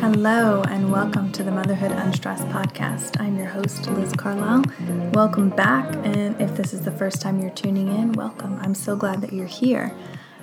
Hello, and welcome to the Motherhood Unstressed podcast. I'm your host, Liz Carlisle. Welcome back, and if this is the first time you're tuning in, welcome. I'm so glad that you're here.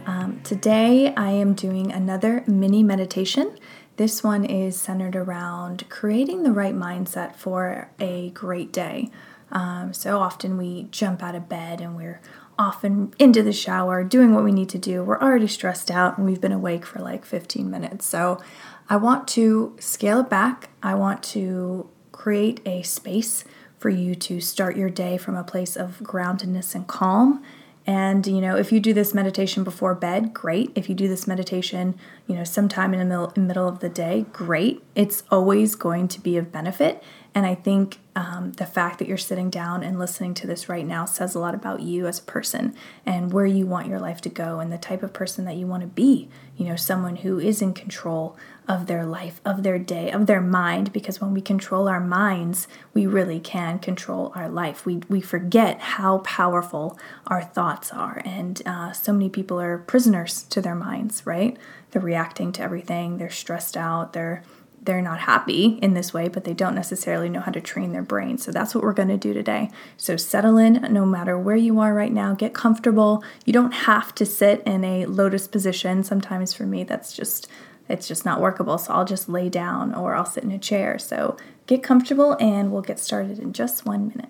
Um, today, I am doing another mini meditation. This one is centered around creating the right mindset for a great day. Um, so often we jump out of bed and we're often into the shower doing what we need to do. We're already stressed out and we've been awake for like 15 minutes. So I want to scale it back. I want to create a space for you to start your day from a place of groundedness and calm. And, you know, if you do this meditation before bed, great. If you do this meditation, you know, sometime in the middle, middle of the day, great. It's always going to be of benefit. And I think um, the fact that you're sitting down and listening to this right now says a lot about you as a person and where you want your life to go and the type of person that you want to be. You know, someone who is in control of their life, of their day, of their mind, because when we control our minds, we really can control our life. We, we forget how powerful our thoughts are. And uh, so many people are prisoners to their minds, right? They're reacting to everything, they're stressed out, they're they're not happy in this way, but they don't necessarily know how to train their brain. So that's what we're going to do today. So settle in no matter where you are right now, get comfortable. You don't have to sit in a lotus position. Sometimes for me, that's just it's just not workable. So I'll just lay down or I'll sit in a chair. So get comfortable and we'll get started in just one minute.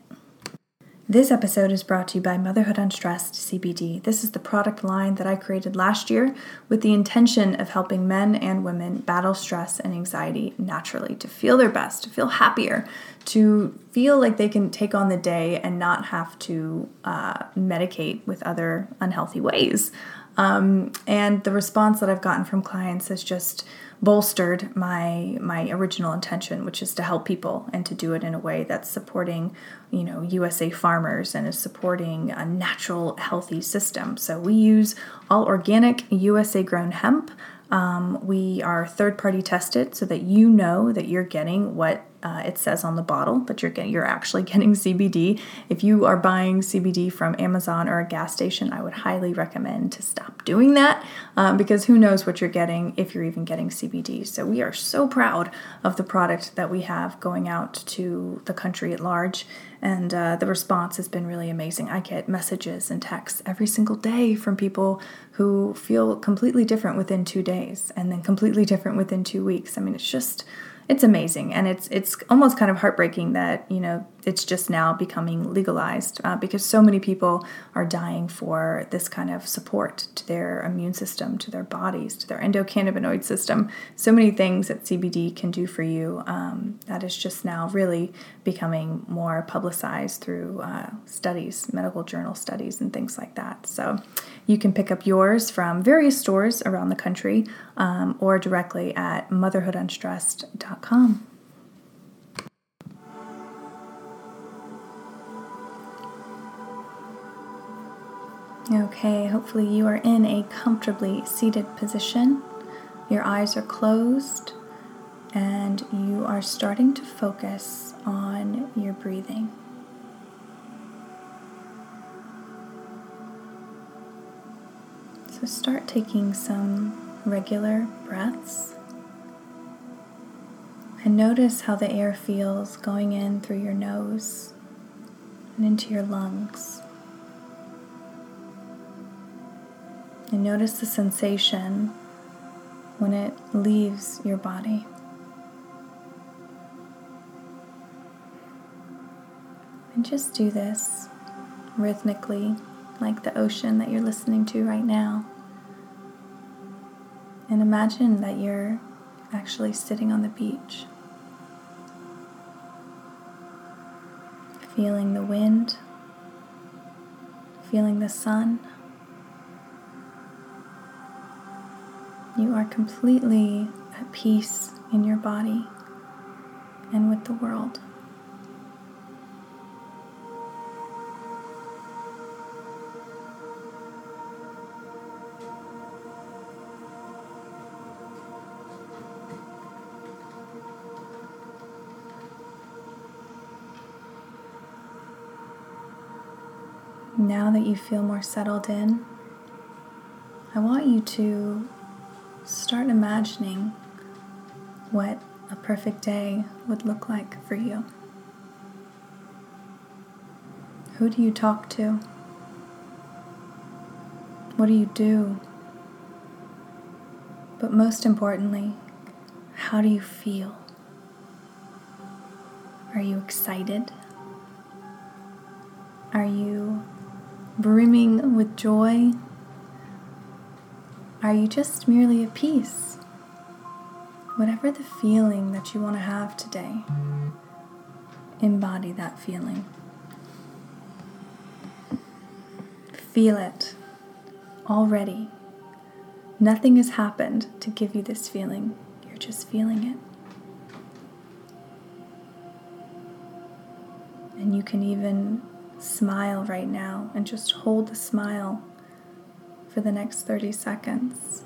This episode is brought to you by Motherhood Unstressed CBD. This is the product line that I created last year with the intention of helping men and women battle stress and anxiety naturally, to feel their best, to feel happier, to feel like they can take on the day and not have to uh, medicate with other unhealthy ways. Um, and the response that I've gotten from clients has just bolstered my my original intention, which is to help people and to do it in a way that's supporting, you know, USA farmers and is supporting a natural, healthy system. So we use all organic USA grown hemp. Um, we are third party tested so that you know that you're getting what uh, it says on the bottle, but you're getting, you're actually getting CBD. If you are buying CBD from Amazon or a gas station, I would highly recommend to stop doing that um, because who knows what you're getting if you're even getting CBD. So we are so proud of the product that we have going out to the country at large, and uh, the response has been really amazing. I get messages and texts every single day from people who feel completely different within two days, and then completely different within two weeks. I mean, it's just it's amazing. And it's it's almost kind of heartbreaking that you know it's just now becoming legalized uh, because so many people are dying for this kind of support to their immune system to their bodies to their endocannabinoid system. So many things that cbd can do for you um, that is just now really becoming more publicized through uh, studies medical journal studies and things like that. So you can pick up yours from various stores around the country um, or directly at motherhoodunstressed.com. Okay, hopefully you are in a comfortably seated position. Your eyes are closed and you are starting to focus on your breathing. Start taking some regular breaths and notice how the air feels going in through your nose and into your lungs. And notice the sensation when it leaves your body. And just do this rhythmically like the ocean that you're listening to right now. And imagine that you're actually sitting on the beach, feeling the wind feeling the sun. You are completely at peace in your body and with the world. Now that you feel more settled in, I want you to start imagining what a perfect day would look like for you. Who do you talk to? What do you do? But most importantly, how do you feel? Are you excited? Are you brimming with joy? Are you just merely at peace? Whatever the feeling that you want to have today, embody that feeling. Feel it already. Nothing has happened to give you this feeling. You're just feeling it. And you can even smile right now and just hold the smile for the next 30 seconds.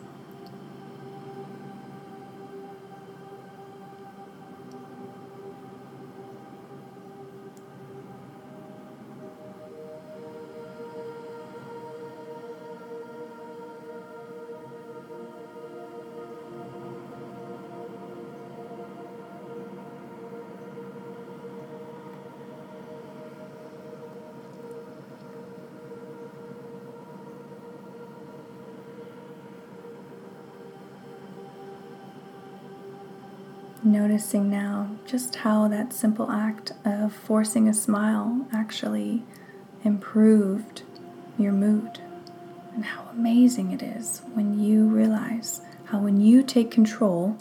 Noticing now just how that simple act of forcing a smile actually improved your mood, and how amazing it is when you realize how, when you take control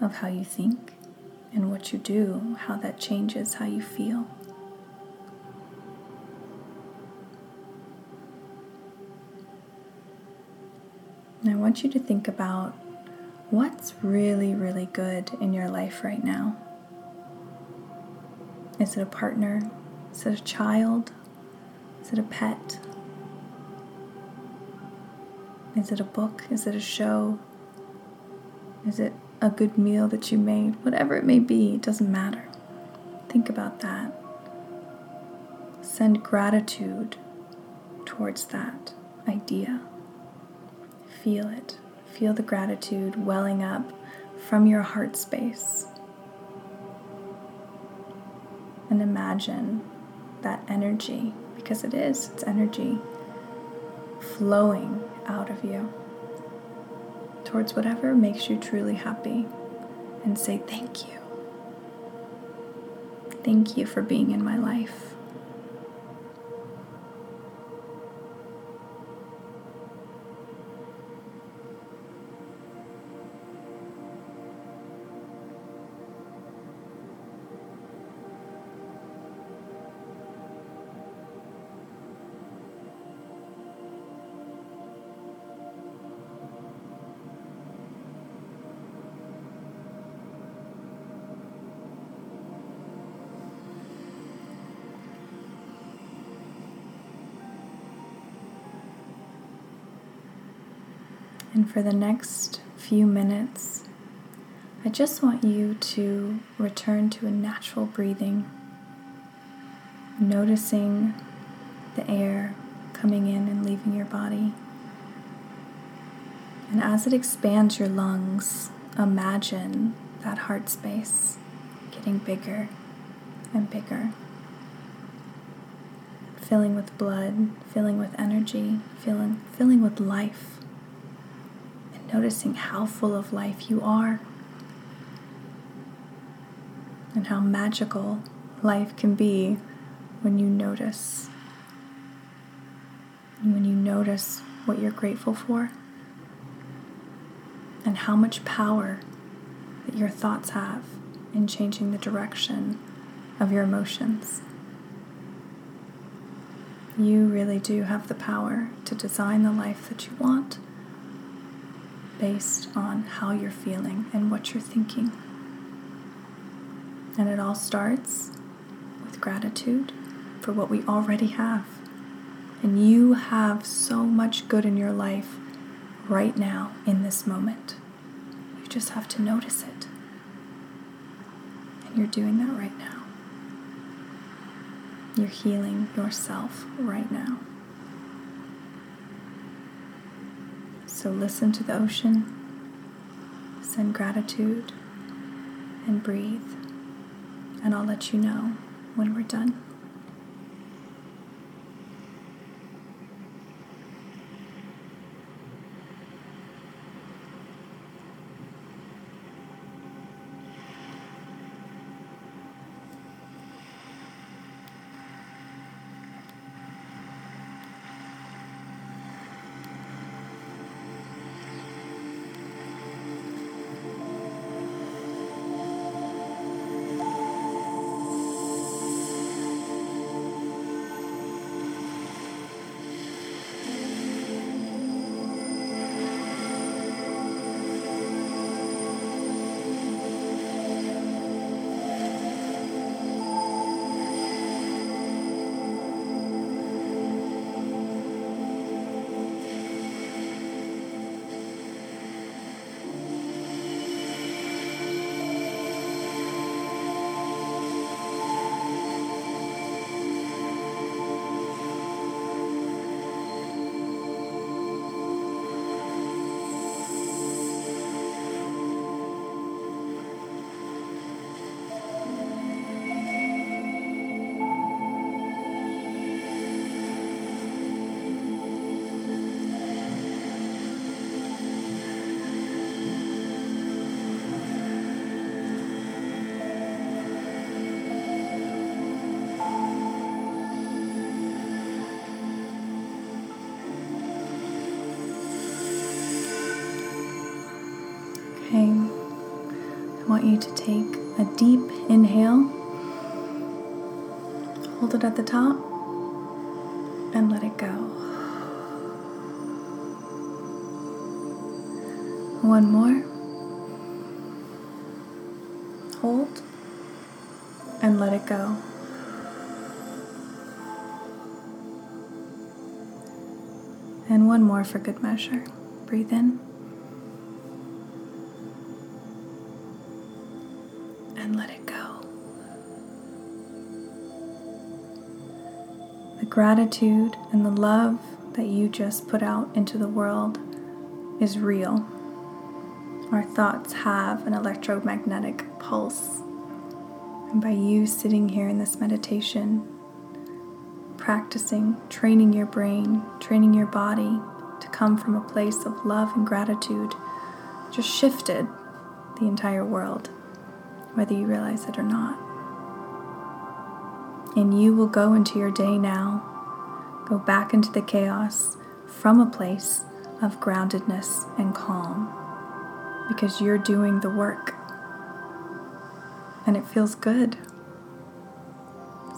of how you think and what you do, how that changes how you feel. I want you to think about what's really, really good in your life right now? Is it a partner? Is it a child? Is it a pet? Is it a book? Is it a show? Is it a good meal that you made? Whatever it may be, it doesn't matter. Think about that. Send gratitude towards that idea. Feel it. Feel the gratitude welling up from your heart space. And imagine that energy, because it is, it's energy, flowing out of you towards whatever makes you truly happy. And say thank you. Thank you for being in my life. And for the next few minutes, I just want you to return to a natural breathing, noticing the air coming in and leaving your body. And as it expands your lungs, imagine that heart space getting bigger and bigger, filling with blood, filling with energy, filling, filling with life noticing how full of life you are and how magical life can be when you notice. And when you notice what you're grateful for and how much power that your thoughts have in changing the direction of your emotions. You really do have the power to design the life that you want based on how you're feeling and what you're thinking. And it all starts with gratitude for what we already have. And you have so much good in your life right now in this moment. You just have to notice it. And you're doing that right now. You're healing yourself right now. So listen to the ocean, send gratitude, and breathe. And I'll let you know when we're done. To take a deep inhale, hold it at the top, and let it go. One more. Hold and let it go. And one more for good measure. Breathe in. Gratitude and the love that you just put out into the world is real. Our thoughts have an electromagnetic pulse. And by you sitting here in this meditation, practicing, training your brain, training your body to come from a place of love and gratitude, just shifted the entire world, whether you realize it or not. And you will go into your day now, go back into the chaos from a place of groundedness and calm because you're doing the work and it feels good.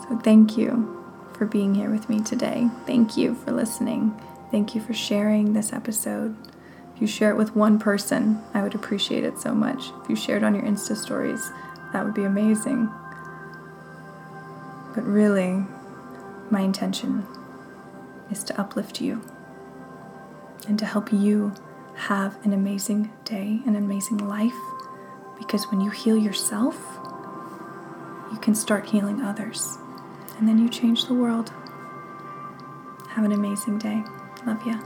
So, thank you for being here with me today. Thank you for listening. Thank you for sharing this episode. If you share it with one person, I would appreciate it so much. If you shared on your Insta stories, that would be amazing. But really, my intention is to uplift you and to help you have an amazing day, an amazing life. Because when you heal yourself, you can start healing others. And then you change the world. Have an amazing day. Love ya.